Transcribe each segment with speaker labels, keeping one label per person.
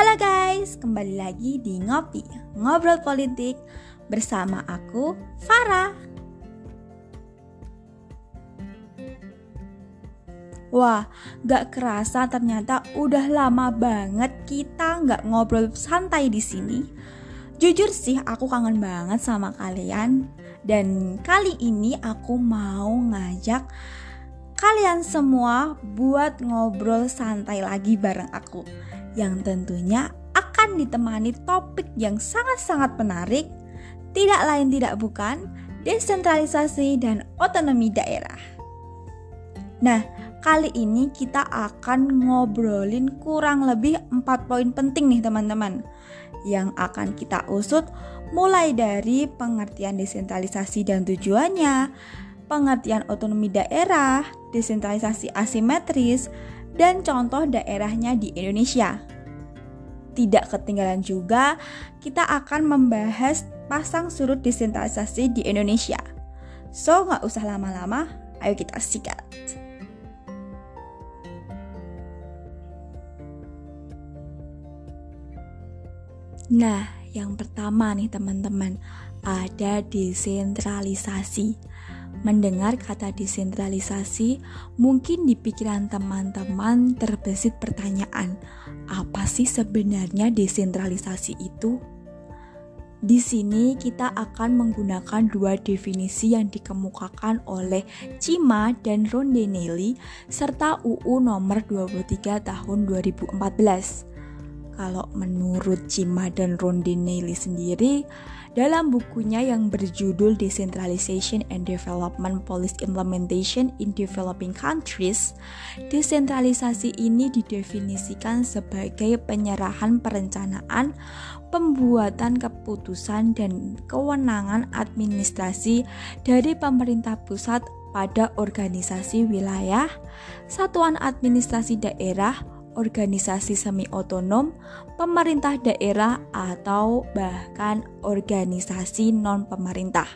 Speaker 1: Halo guys, kembali lagi di Ngopi, Ngobrol Politik bersama aku, Farah. Wah, gak kerasa ternyata udah lama banget kita gak ngobrol santai di sini. Jujur sih, aku kangen banget sama kalian. Dan kali ini aku mau ngajak kalian semua buat ngobrol santai lagi bareng aku yang tentunya akan ditemani topik yang sangat-sangat menarik, tidak lain tidak bukan desentralisasi dan otonomi daerah. Nah, kali ini kita akan ngobrolin kurang lebih 4 poin penting nih teman-teman yang akan kita usut mulai dari pengertian desentralisasi dan tujuannya, pengertian otonomi daerah, desentralisasi asimetris, dan contoh daerahnya di Indonesia. Tidak ketinggalan juga, kita akan membahas pasang surut desentralisasi di Indonesia. So, nggak usah lama-lama, ayo kita sikat. Nah, yang pertama nih teman-teman, ada desentralisasi. Mendengar kata desentralisasi, mungkin di pikiran teman-teman terbesit pertanyaan, apa sih sebenarnya desentralisasi itu? Di sini kita akan menggunakan dua definisi yang dikemukakan oleh Cima dan Rondinelli serta UU nomor 23 tahun 2014. Kalau menurut Cima dan Rondinelli sendiri, dalam bukunya yang berjudul Decentralization and Development Policy Implementation in Developing Countries, desentralisasi ini didefinisikan sebagai penyerahan perencanaan, pembuatan keputusan dan kewenangan administrasi dari pemerintah pusat pada organisasi wilayah, satuan administrasi daerah, organisasi semi otonom, pemerintah daerah, atau bahkan organisasi non-pemerintah.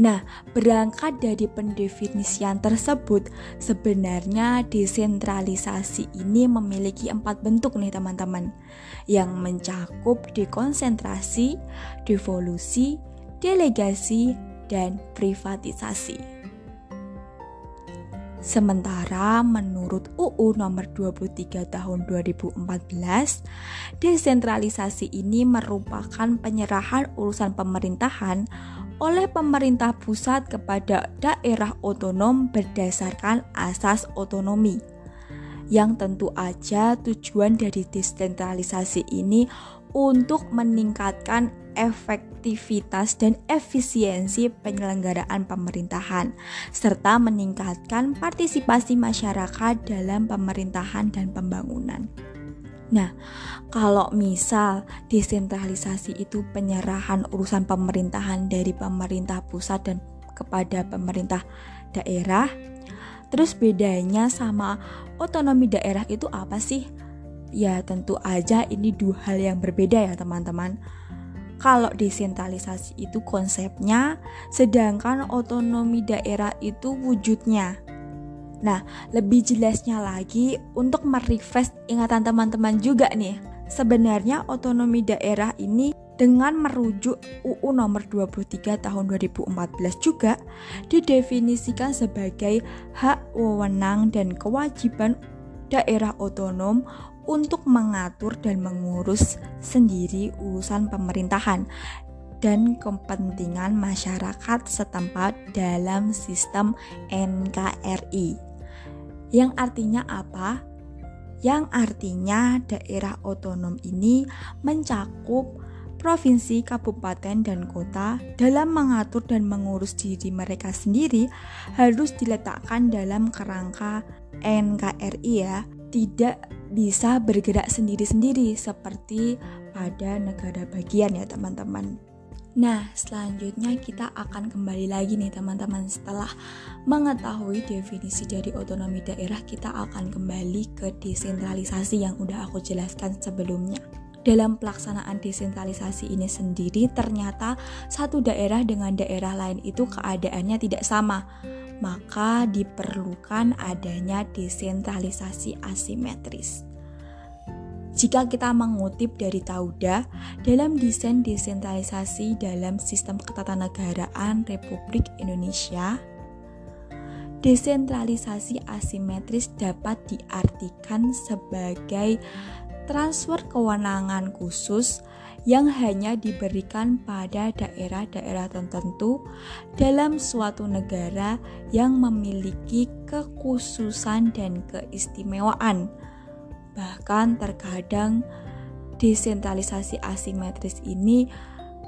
Speaker 1: Nah, berangkat dari pendefinisian tersebut, sebenarnya desentralisasi ini memiliki empat bentuk nih teman-teman, yang mencakup dekonsentrasi, devolusi, delegasi, dan privatisasi. Sementara menurut UU nomor 23 tahun 2014, desentralisasi ini merupakan penyerahan urusan pemerintahan oleh pemerintah pusat kepada daerah otonom berdasarkan asas otonomi. Yang tentu aja tujuan dari desentralisasi ini untuk meningkatkan efektivitas dan efisiensi penyelenggaraan pemerintahan, serta meningkatkan partisipasi masyarakat dalam pemerintahan dan pembangunan. Nah, kalau misal desentralisasi itu penyerahan urusan pemerintahan dari pemerintah pusat dan kepada pemerintah daerah, terus bedanya sama otonomi daerah itu apa sih? Ya tentu aja ini dua hal yang berbeda ya teman-teman. Kalau desentralisasi itu konsepnya, sedangkan otonomi daerah itu wujudnya. Nah, lebih jelasnya lagi untuk merefresh ingatan teman-teman juga nih. Sebenarnya otonomi daerah ini dengan merujuk UU nomor 23 tahun 2014 juga didefinisikan sebagai hak wewenang dan kewajiban daerah otonom untuk mengatur dan mengurus sendiri urusan pemerintahan dan kepentingan masyarakat setempat dalam sistem NKRI. Yang artinya apa? Yang artinya daerah otonom ini mencakup provinsi, kabupaten, dan kota dalam mengatur dan mengurus diri mereka sendiri harus diletakkan dalam kerangka NKRI ya, tidak bisa bergerak sendiri-sendiri seperti pada negara bagian ya teman-teman. Nah, selanjutnya kita akan kembali lagi nih teman-teman setelah mengetahui definisi dari otonomi daerah kita akan kembali ke desentralisasi yang udah aku jelaskan sebelumnya. Dalam pelaksanaan desentralisasi ini sendiri ternyata satu daerah dengan daerah lain itu keadaannya tidak sama maka diperlukan adanya desentralisasi asimetris. Jika kita mengutip dari Tauda, dalam desain desentralisasi dalam sistem ketatanegaraan Republik Indonesia, desentralisasi asimetris dapat diartikan sebagai transfer kewenangan khusus yang hanya diberikan pada daerah-daerah tertentu dalam suatu negara yang memiliki kekhususan dan keistimewaan. Bahkan terkadang desentralisasi asimetris ini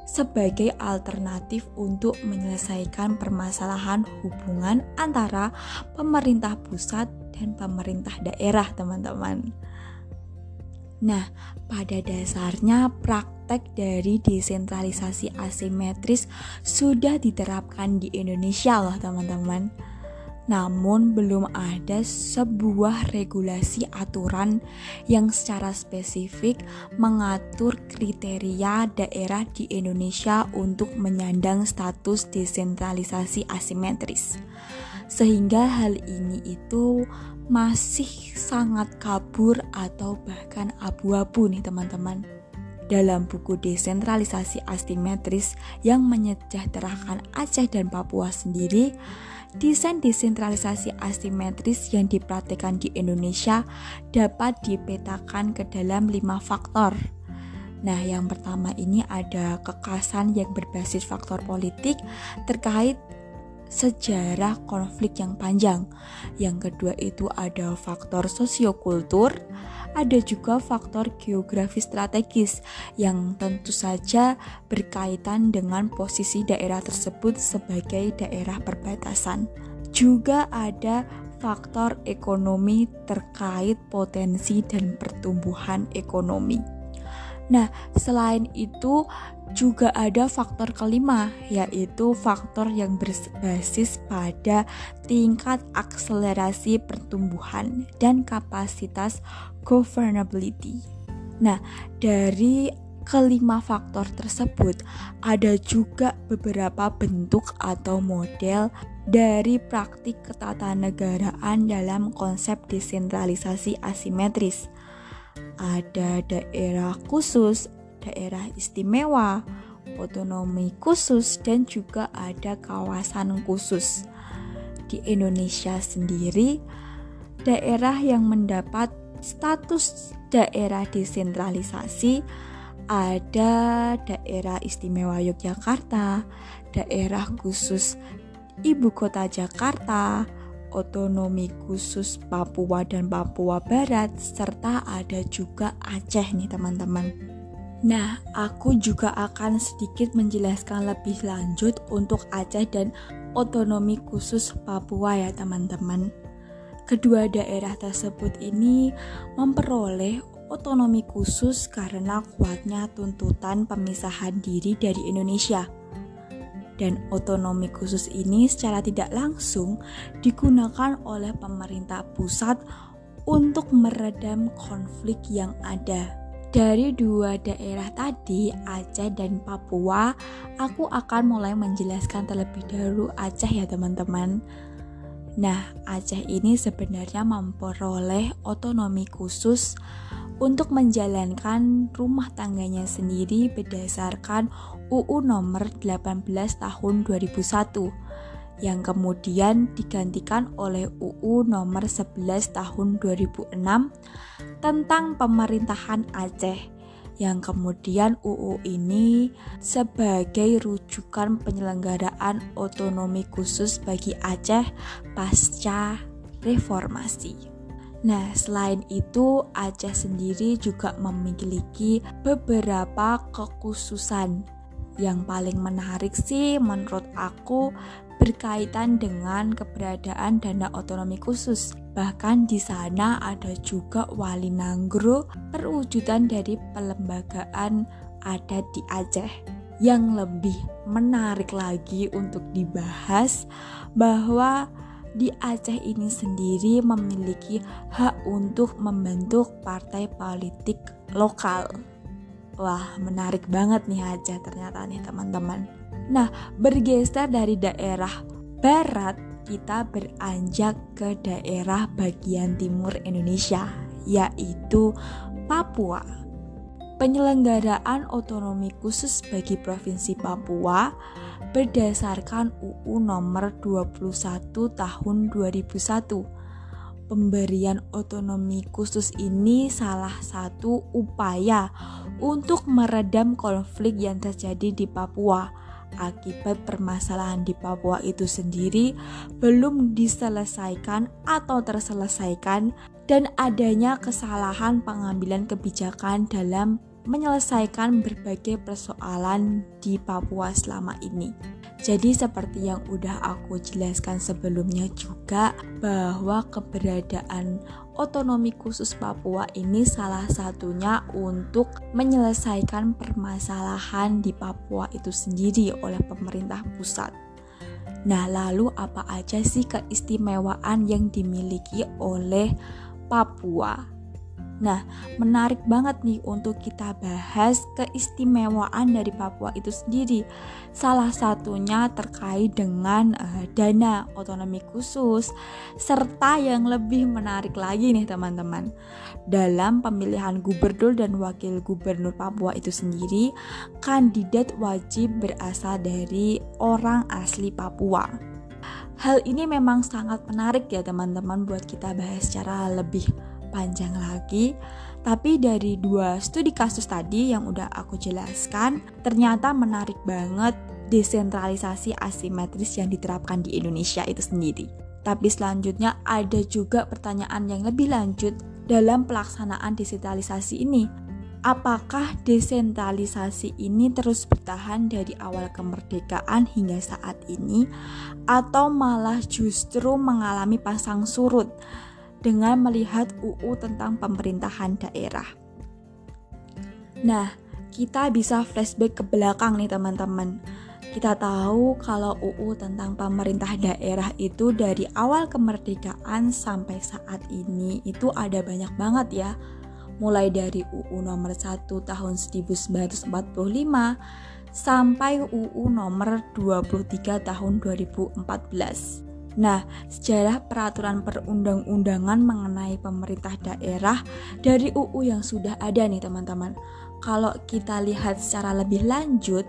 Speaker 1: sebagai alternatif untuk menyelesaikan permasalahan hubungan antara pemerintah pusat dan pemerintah daerah, teman-teman. Nah, pada dasarnya praktek dari desentralisasi asimetris sudah diterapkan di Indonesia loh teman-teman. Namun belum ada sebuah regulasi aturan yang secara spesifik mengatur kriteria daerah di Indonesia untuk menyandang status desentralisasi asimetris. Sehingga hal ini itu masih sangat kabur atau bahkan abu-abu nih teman-teman. Dalam buku desentralisasi asimetris yang menyejahterakan Aceh dan Papua sendiri, desain desentralisasi asimetris yang dipraktikkan di Indonesia dapat dipetakan ke dalam lima faktor. Nah, yang pertama ini ada kekasan yang berbasis faktor politik terkait sejarah konflik yang panjang. Yang kedua itu ada faktor sosiokultur, ada juga faktor geografi strategis yang tentu saja berkaitan dengan posisi daerah tersebut sebagai daerah perbatasan. Juga ada faktor ekonomi terkait potensi dan pertumbuhan ekonomi. Nah, selain itu juga ada faktor kelima, yaitu faktor yang berbasis pada tingkat akselerasi pertumbuhan dan kapasitas governability. Nah, dari kelima faktor tersebut ada juga beberapa bentuk atau model dari praktik ketatanegaraan dalam konsep desentralisasi asimetris ada daerah khusus, daerah istimewa, otonomi khusus, dan juga ada kawasan khusus. Di Indonesia sendiri, daerah yang mendapat status daerah desentralisasi ada daerah istimewa Yogyakarta, daerah khusus ibu kota Jakarta, otonomi khusus Papua dan Papua Barat, serta ada juga Aceh nih teman-teman. Nah, aku juga akan sedikit menjelaskan lebih lanjut untuk Aceh dan otonomi khusus Papua ya teman-teman. Kedua daerah tersebut ini memperoleh otonomi khusus karena kuatnya tuntutan pemisahan diri dari Indonesia dan otonomi khusus ini secara tidak langsung digunakan oleh pemerintah pusat untuk meredam konflik yang ada. Dari dua daerah tadi, Aceh dan Papua, aku akan mulai menjelaskan terlebih dahulu Aceh ya teman-teman. Nah, Aceh ini sebenarnya memperoleh otonomi khusus untuk menjalankan rumah tangganya sendiri berdasarkan UU nomor 18 tahun 2001 yang kemudian digantikan oleh UU nomor 11 tahun 2006 tentang pemerintahan Aceh yang kemudian UU ini sebagai rujukan penyelenggaraan otonomi khusus bagi Aceh pasca reformasi. Nah, selain itu, Aceh sendiri juga memiliki beberapa kekhususan. Yang paling menarik sih menurut aku berkaitan dengan keberadaan dana otonomi khusus. Bahkan di sana ada juga wali nanggro perwujudan dari pelembagaan adat di Aceh. Yang lebih menarik lagi untuk dibahas bahwa di Aceh ini sendiri memiliki hak untuk membentuk partai politik lokal. Wah, menarik banget nih Aceh ternyata nih teman-teman. Nah, bergeser dari daerah barat, kita beranjak ke daerah bagian timur Indonesia, yaitu Papua. Penyelenggaraan otonomi khusus bagi Provinsi Papua berdasarkan UU nomor 21 tahun 2001. Pemberian otonomi khusus ini salah satu upaya untuk meredam konflik yang terjadi di Papua akibat permasalahan di Papua itu sendiri belum diselesaikan atau terselesaikan dan adanya kesalahan pengambilan kebijakan dalam menyelesaikan berbagai persoalan di Papua selama ini. Jadi seperti yang udah aku jelaskan sebelumnya juga bahwa keberadaan otonomi khusus Papua ini salah satunya untuk menyelesaikan permasalahan di Papua itu sendiri oleh pemerintah pusat. Nah, lalu apa aja sih keistimewaan yang dimiliki oleh Papua? Nah, menarik banget nih untuk kita bahas keistimewaan dari Papua itu sendiri. Salah satunya terkait dengan uh, dana otonomi khusus serta yang lebih menarik lagi nih teman-teman. Dalam pemilihan gubernur dan wakil gubernur Papua itu sendiri, kandidat wajib berasal dari orang asli Papua. Hal ini memang sangat menarik ya teman-teman buat kita bahas secara lebih panjang lagi. Tapi dari dua studi kasus tadi yang udah aku jelaskan, ternyata menarik banget desentralisasi asimetris yang diterapkan di Indonesia itu sendiri. Tapi selanjutnya ada juga pertanyaan yang lebih lanjut dalam pelaksanaan desentralisasi ini. Apakah desentralisasi ini terus bertahan dari awal kemerdekaan hingga saat ini, atau malah justru mengalami pasang surut? Dengan melihat UU tentang pemerintahan daerah. Nah, kita bisa flashback ke belakang nih teman-teman. Kita tahu kalau UU tentang pemerintah daerah itu dari awal kemerdekaan sampai saat ini itu ada banyak banget ya. Mulai dari UU nomor 1 tahun 1945 sampai UU nomor 23 tahun 2014. Nah, sejarah peraturan perundang-undangan mengenai pemerintah daerah dari UU yang sudah ada nih teman-teman. Kalau kita lihat secara lebih lanjut,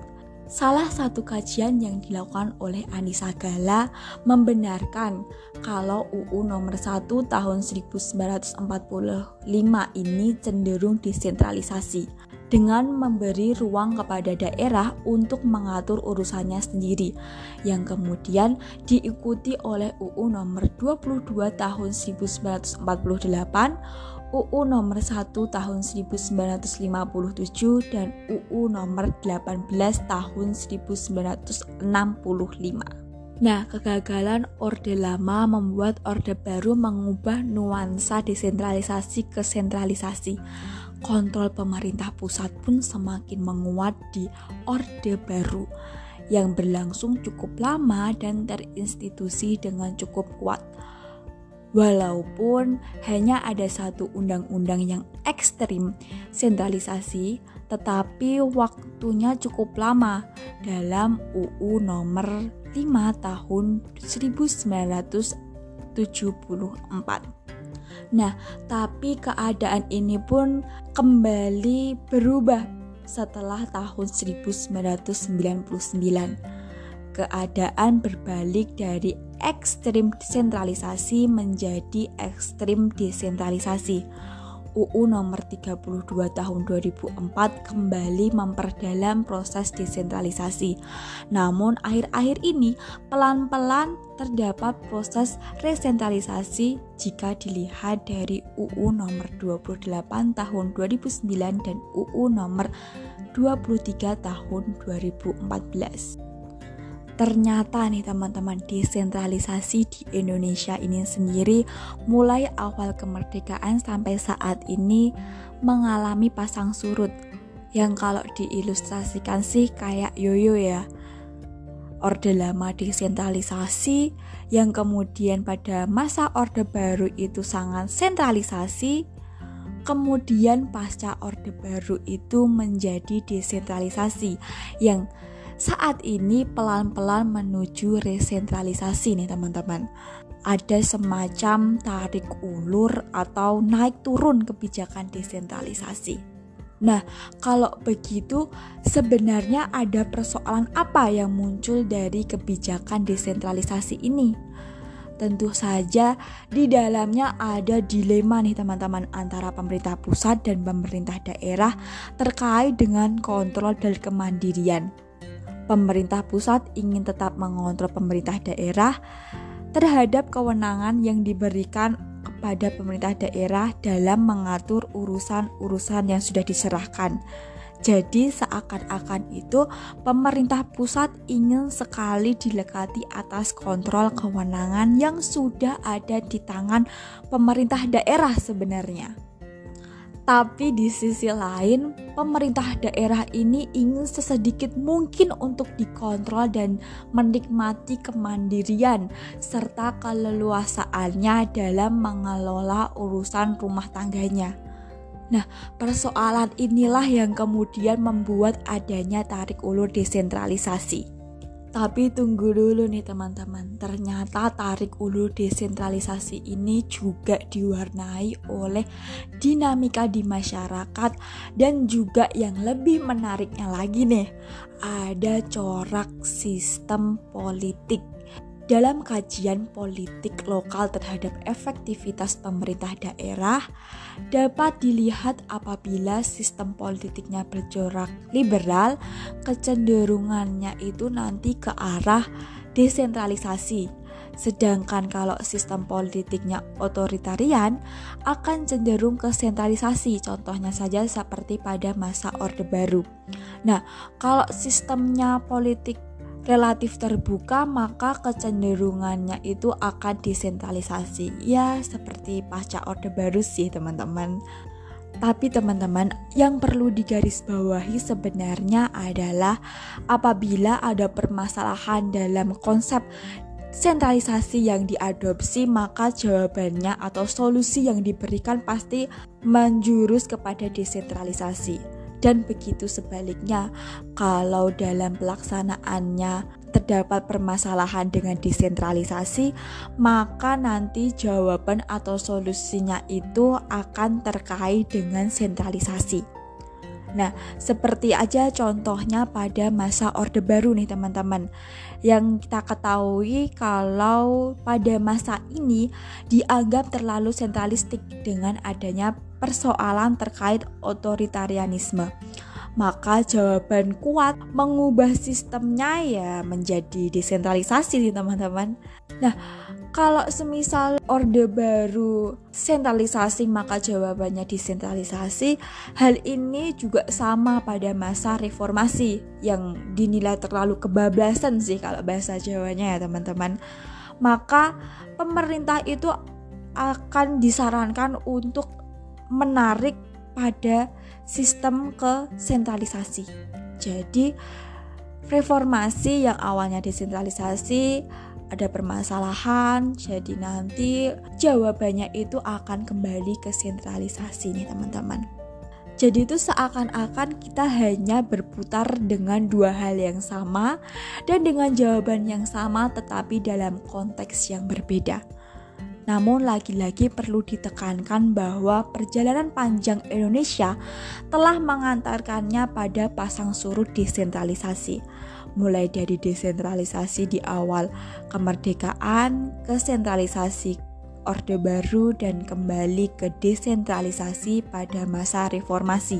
Speaker 1: salah satu kajian yang dilakukan oleh Anissa Gala membenarkan kalau UU nomor 1 tahun 1945 ini cenderung desentralisasi dengan memberi ruang kepada daerah untuk mengatur urusannya sendiri yang kemudian diikuti oleh UU nomor 22 tahun 1948 UU nomor 1 tahun 1957 dan UU nomor 18 tahun 1965. Nah, kegagalan Orde Lama membuat Orde Baru mengubah nuansa desentralisasi ke sentralisasi kontrol pemerintah pusat pun semakin menguat di Orde Baru yang berlangsung cukup lama dan terinstitusi dengan cukup kuat. Walaupun hanya ada satu undang-undang yang ekstrim sentralisasi, tetapi waktunya cukup lama dalam UU nomor 5 tahun 1974. Nah, tapi keadaan ini pun kembali berubah setelah tahun 1999. Keadaan berbalik dari ekstrim sentralisasi menjadi ekstrim desentralisasi UU nomor 32 tahun 2004 kembali memperdalam proses desentralisasi. Namun akhir-akhir ini pelan-pelan terdapat proses resentralisasi jika dilihat dari UU nomor 28 tahun 2009 dan UU nomor 23 tahun 2014. Ternyata nih teman-teman desentralisasi di Indonesia ini sendiri mulai awal kemerdekaan sampai saat ini mengalami pasang surut yang kalau diilustrasikan sih kayak yoyo ya. Orde lama desentralisasi yang kemudian pada masa Orde Baru itu sangat sentralisasi kemudian pasca Orde Baru itu menjadi desentralisasi yang saat ini pelan-pelan menuju resentralisasi nih teman-teman. ada semacam tarik ulur atau naik turun kebijakan desentralisasi. Nah, kalau begitu sebenarnya ada persoalan apa yang muncul dari kebijakan desentralisasi ini? Tentu saja di dalamnya ada dilema nih teman-teman antara pemerintah pusat dan pemerintah daerah terkait dengan kontrol dan kemandirian. Pemerintah pusat ingin tetap mengontrol pemerintah daerah terhadap kewenangan yang diberikan kepada pemerintah daerah dalam mengatur urusan-urusan yang sudah diserahkan. Jadi seakan-akan itu pemerintah pusat ingin sekali dilekati atas kontrol kewenangan yang sudah ada di tangan pemerintah daerah sebenarnya. Tapi di sisi lain, pemerintah daerah ini ingin sesedikit mungkin untuk dikontrol dan menikmati kemandirian serta keleluasaannya dalam mengelola urusan rumah tangganya. Nah, persoalan inilah yang kemudian membuat adanya tarik ulur desentralisasi. Tapi tunggu dulu nih teman-teman, ternyata tarik ulur desentralisasi ini juga diwarnai oleh dinamika di masyarakat dan juga yang lebih menariknya lagi nih, ada corak sistem politik dalam kajian politik lokal terhadap efektivitas pemerintah daerah, dapat dilihat apabila sistem politiknya bercorak liberal, kecenderungannya itu nanti ke arah desentralisasi. Sedangkan kalau sistem politiknya otoritarian akan cenderung ke sentralisasi. Contohnya saja seperti pada masa Orde Baru. Nah, kalau sistemnya politik relatif terbuka maka kecenderungannya itu akan desentralisasi ya seperti pasca orde baru sih teman-teman. Tapi teman-teman yang perlu digarisbawahi sebenarnya adalah apabila ada permasalahan dalam konsep sentralisasi yang diadopsi maka jawabannya atau solusi yang diberikan pasti menjurus kepada desentralisasi dan begitu sebaliknya kalau dalam pelaksanaannya terdapat permasalahan dengan desentralisasi, maka nanti jawaban atau solusinya itu akan terkait dengan sentralisasi. Nah, seperti aja contohnya pada masa Orde Baru nih teman-teman. Yang kita ketahui kalau pada masa ini dianggap terlalu sentralistik dengan adanya persoalan terkait otoritarianisme maka jawaban kuat mengubah sistemnya ya menjadi desentralisasi nih teman-teman. Nah, kalau semisal orde baru sentralisasi maka jawabannya desentralisasi. Hal ini juga sama pada masa reformasi yang dinilai terlalu kebablasan sih kalau bahasa Jawanya ya teman-teman. Maka pemerintah itu akan disarankan untuk menarik pada sistem ke sentralisasi. Jadi reformasi yang awalnya desentralisasi ada permasalahan, jadi nanti jawabannya itu akan kembali ke sentralisasi nih teman-teman. Jadi itu seakan-akan kita hanya berputar dengan dua hal yang sama dan dengan jawaban yang sama tetapi dalam konteks yang berbeda. Namun lagi-lagi perlu ditekankan bahwa perjalanan panjang Indonesia telah mengantarkannya pada pasang surut desentralisasi. Mulai dari desentralisasi di awal kemerdekaan ke sentralisasi Orde Baru dan kembali ke desentralisasi pada masa reformasi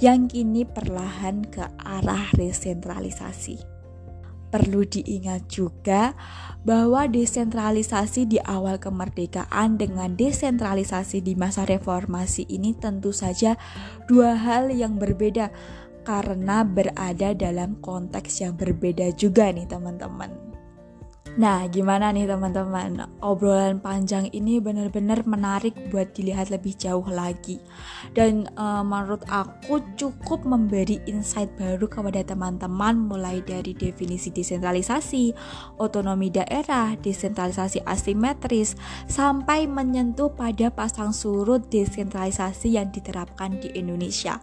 Speaker 1: yang kini perlahan ke arah resentralisasi. Perlu diingat juga bahwa desentralisasi di awal kemerdekaan dengan desentralisasi di masa reformasi ini tentu saja dua hal yang berbeda karena berada dalam konteks yang berbeda juga nih teman-teman. Nah, gimana nih teman-teman? Obrolan panjang ini benar-benar menarik buat dilihat lebih jauh lagi. Dan uh, menurut aku cukup memberi insight baru kepada teman-teman mulai dari definisi desentralisasi, otonomi daerah, desentralisasi asimetris, sampai menyentuh pada pasang surut desentralisasi yang diterapkan di Indonesia.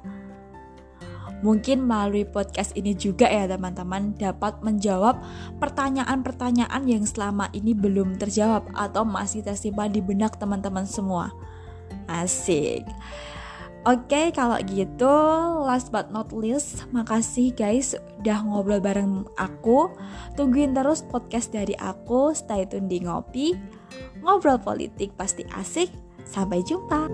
Speaker 1: Mungkin melalui podcast ini juga ya teman-teman dapat menjawab pertanyaan-pertanyaan yang selama ini belum terjawab atau masih tersimpan di benak teman-teman semua. Asik. Oke, okay, kalau gitu, last but not least, makasih guys udah ngobrol bareng aku. Tungguin terus podcast dari aku, stay tune di Ngopi. Ngobrol politik pasti asik. Sampai jumpa.